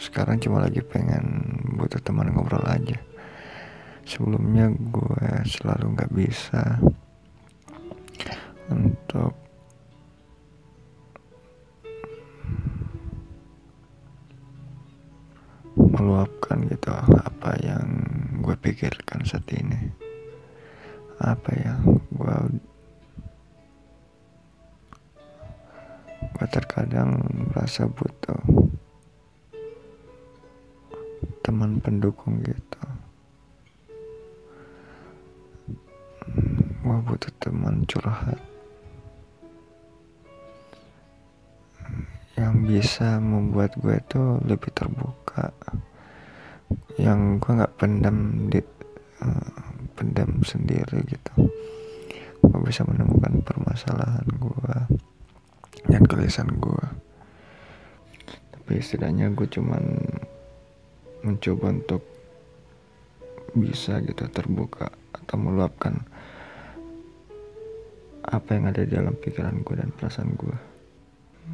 sekarang cuma lagi pengen butuh teman ngobrol aja. Sebelumnya gue selalu nggak bisa untuk meluapkan gitu apa yang gue pikirkan saat ini. Apa yang gue gue terkadang merasa butuh teman pendukung gitu. Gue butuh teman curhat. Yang bisa membuat gue tuh lebih terbuka. Yang gue nggak pendam di uh, pendam sendiri gitu. Gue bisa menemukan permasalahan gue dan kelisan gue tapi setidaknya gue cuman mencoba untuk bisa gitu terbuka atau meluapkan apa yang ada di dalam pikiran gue dan perasaan gue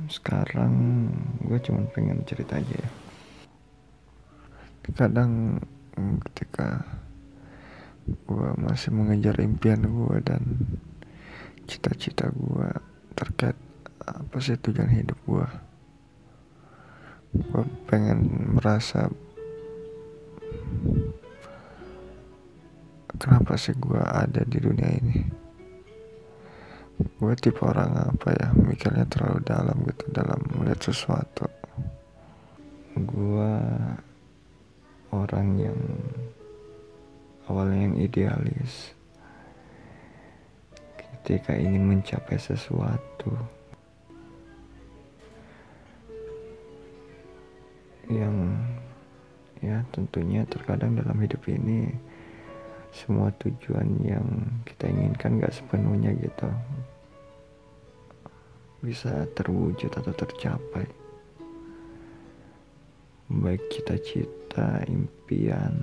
sekarang gue cuma pengen cerita aja ya. Kadang ketika gue masih mengejar impian gue dan cita-cita gue terkait apa sih tujuan hidup gue gue pengen merasa kenapa sih gue ada di dunia ini? Gue tipe orang apa ya? Mikirnya terlalu dalam gitu dalam melihat sesuatu. Gue orang yang awalnya yang idealis. Ketika ingin mencapai sesuatu yang ya tentunya terkadang dalam hidup ini semua tujuan yang kita inginkan gak sepenuhnya gitu. Bisa terwujud atau tercapai. Baik cita-cita impian.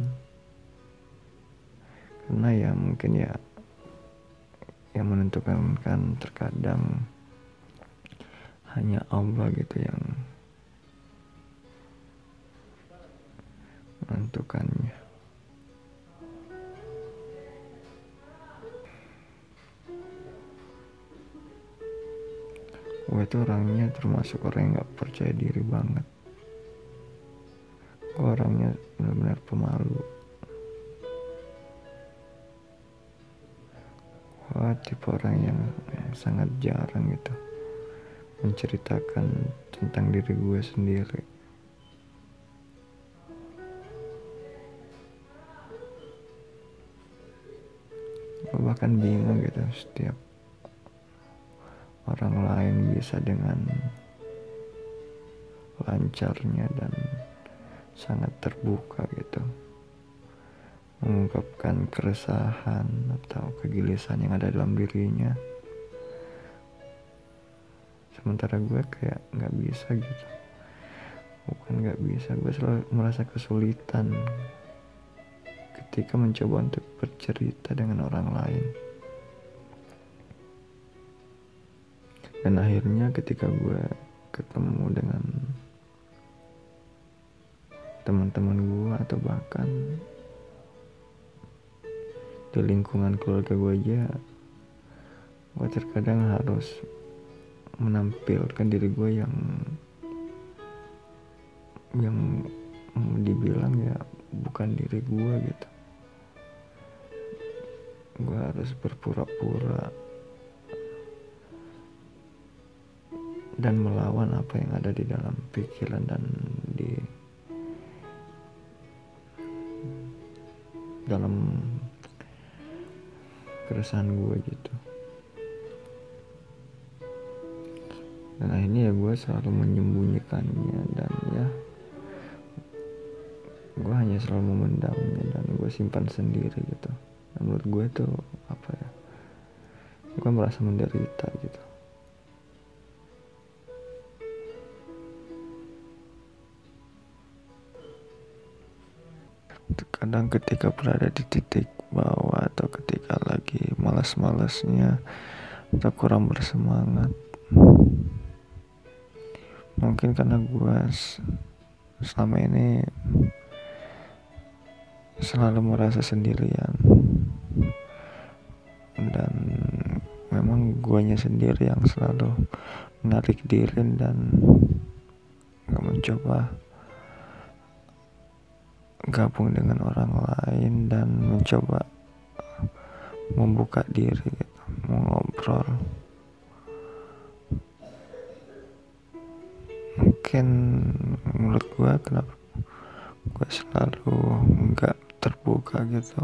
Karena ya mungkin ya yang menentukan kan terkadang hanya Allah gitu yang menentukannya gue itu orangnya termasuk orang yang gak percaya diri banget. Gue orangnya benar-benar pemalu. Gue tipe orang yang, yang sangat jarang gitu menceritakan tentang diri gue sendiri. Gue bahkan bingung gitu setiap orang lain bisa dengan lancarnya dan sangat terbuka gitu. Mengungkapkan keresahan atau kegelisahan yang ada dalam dirinya. Sementara gue kayak nggak bisa gitu. Bukan nggak bisa gue selalu merasa kesulitan ketika mencoba untuk bercerita dengan orang lain dan akhirnya ketika gue ketemu dengan teman-teman gue atau bahkan di lingkungan keluarga gue aja gue terkadang harus menampilkan diri gue yang yang dibilang ya bukan diri gue gitu. Gue harus berpura-pura dan melawan apa yang ada di dalam pikiran dan di dalam keresahan gue gitu. Dan akhirnya ya gue selalu menyembunyikannya dan ya gue hanya selalu memendamnya dan gue simpan sendiri gitu. Dan menurut gue tuh apa ya gue merasa menderita kadang ketika berada di titik bawah atau ketika lagi malas-malasnya atau kurang bersemangat. Mungkin karena gue selama ini selalu merasa sendirian. Dan memang guanya sendiri yang selalu menarik diri dan gak mencoba gabung dengan orang lain dan mencoba membuka diri gitu, mengobrol. Mungkin menurut gue kenapa gue selalu nggak terbuka gitu.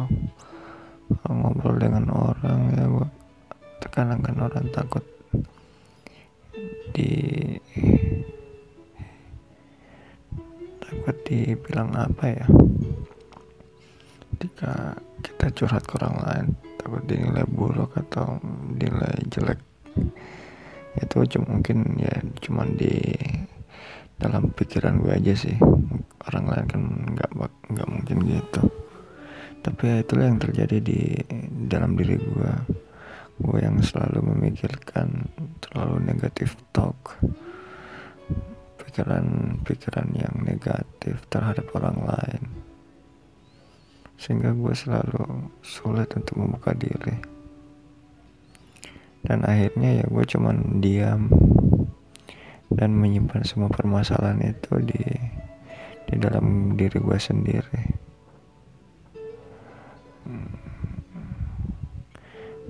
Kalau ngobrol dengan orang ya gue terkadang kan orang takut di dibilang apa ya? Ketika kita curhat ke orang lain takut dinilai buruk atau dinilai jelek itu cuma mungkin ya cuman di dalam pikiran gue aja sih. Orang lain kan nggak nggak mungkin gitu. Tapi ya itulah yang terjadi di dalam diri gue. Gue yang selalu memikirkan terlalu negatif talk pikiran-pikiran yang negatif terhadap orang lain. Sehingga gue selalu sulit untuk membuka diri. Dan akhirnya ya gue cuman diam dan menyimpan semua permasalahan itu di di dalam diri gue sendiri.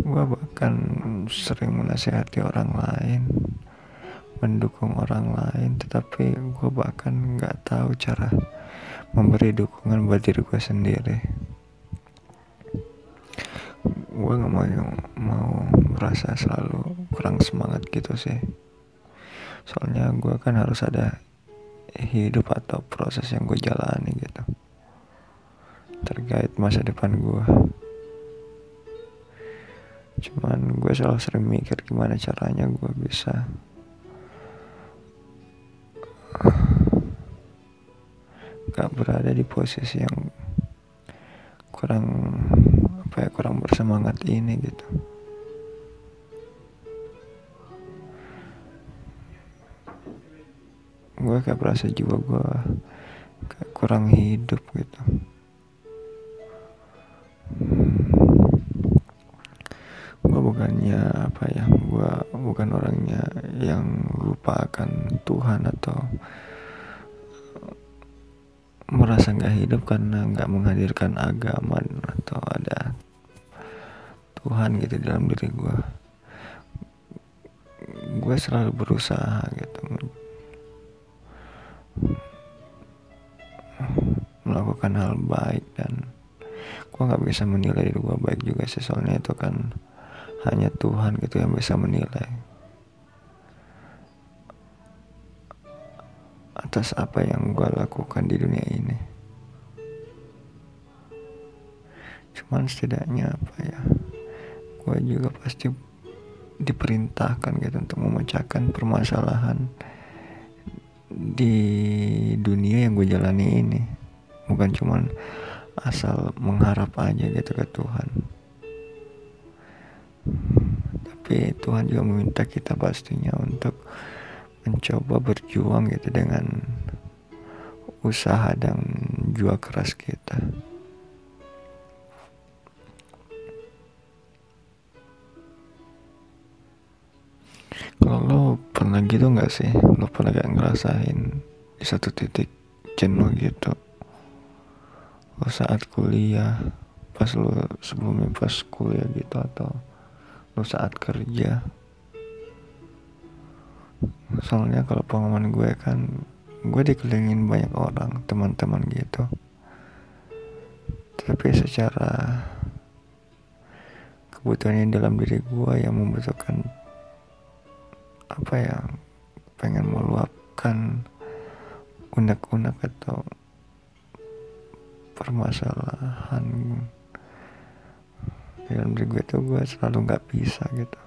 Gue bahkan sering menasihati orang lain mendukung orang lain tetapi gue bahkan nggak tahu cara memberi dukungan buat diri gue sendiri. Gue nggak mau mau merasa selalu kurang semangat gitu sih. Soalnya gue kan harus ada hidup atau proses yang gue jalani gitu. Terkait masa depan gue cuman gue selalu sering mikir gimana caranya gue bisa gak berada di posisi yang kurang apa ya kurang bersemangat ini gitu. Gue kayak berasa jiwa gue kayak kurang hidup gitu bukannya apa ya gue bukan orangnya yang lupa akan Tuhan atau merasa nggak hidup karena nggak menghadirkan agama atau ada Tuhan gitu dalam diri gue gue selalu berusaha gitu melakukan hal baik dan gue nggak bisa menilai diri gue baik juga sih. Soalnya itu kan hanya Tuhan gitu yang bisa menilai. Atas apa yang gue lakukan di dunia ini. Cuman setidaknya apa ya gue juga pasti diperintahkan gitu untuk memecahkan permasalahan di dunia yang gue jalani ini. Bukan cuman asal mengharap aja gitu ke Tuhan tapi Tuhan juga meminta kita pastinya untuk mencoba berjuang gitu dengan usaha dan jual keras kita. Kalau lo pernah gitu nggak sih? Lo pernah gak ngerasain di satu titik jenuh gitu? Lo saat kuliah pas lo sebelumnya pas kuliah gitu atau lo saat kerja. Soalnya kalau pengalaman gue kan gue dikelilingin banyak orang teman-teman gitu. Tapi secara kebutuhan yang dalam diri gue yang membutuhkan apa ya pengen meluapkan unek-unek atau permasalahan dalam diri gue tuh gue selalu nggak bisa gitu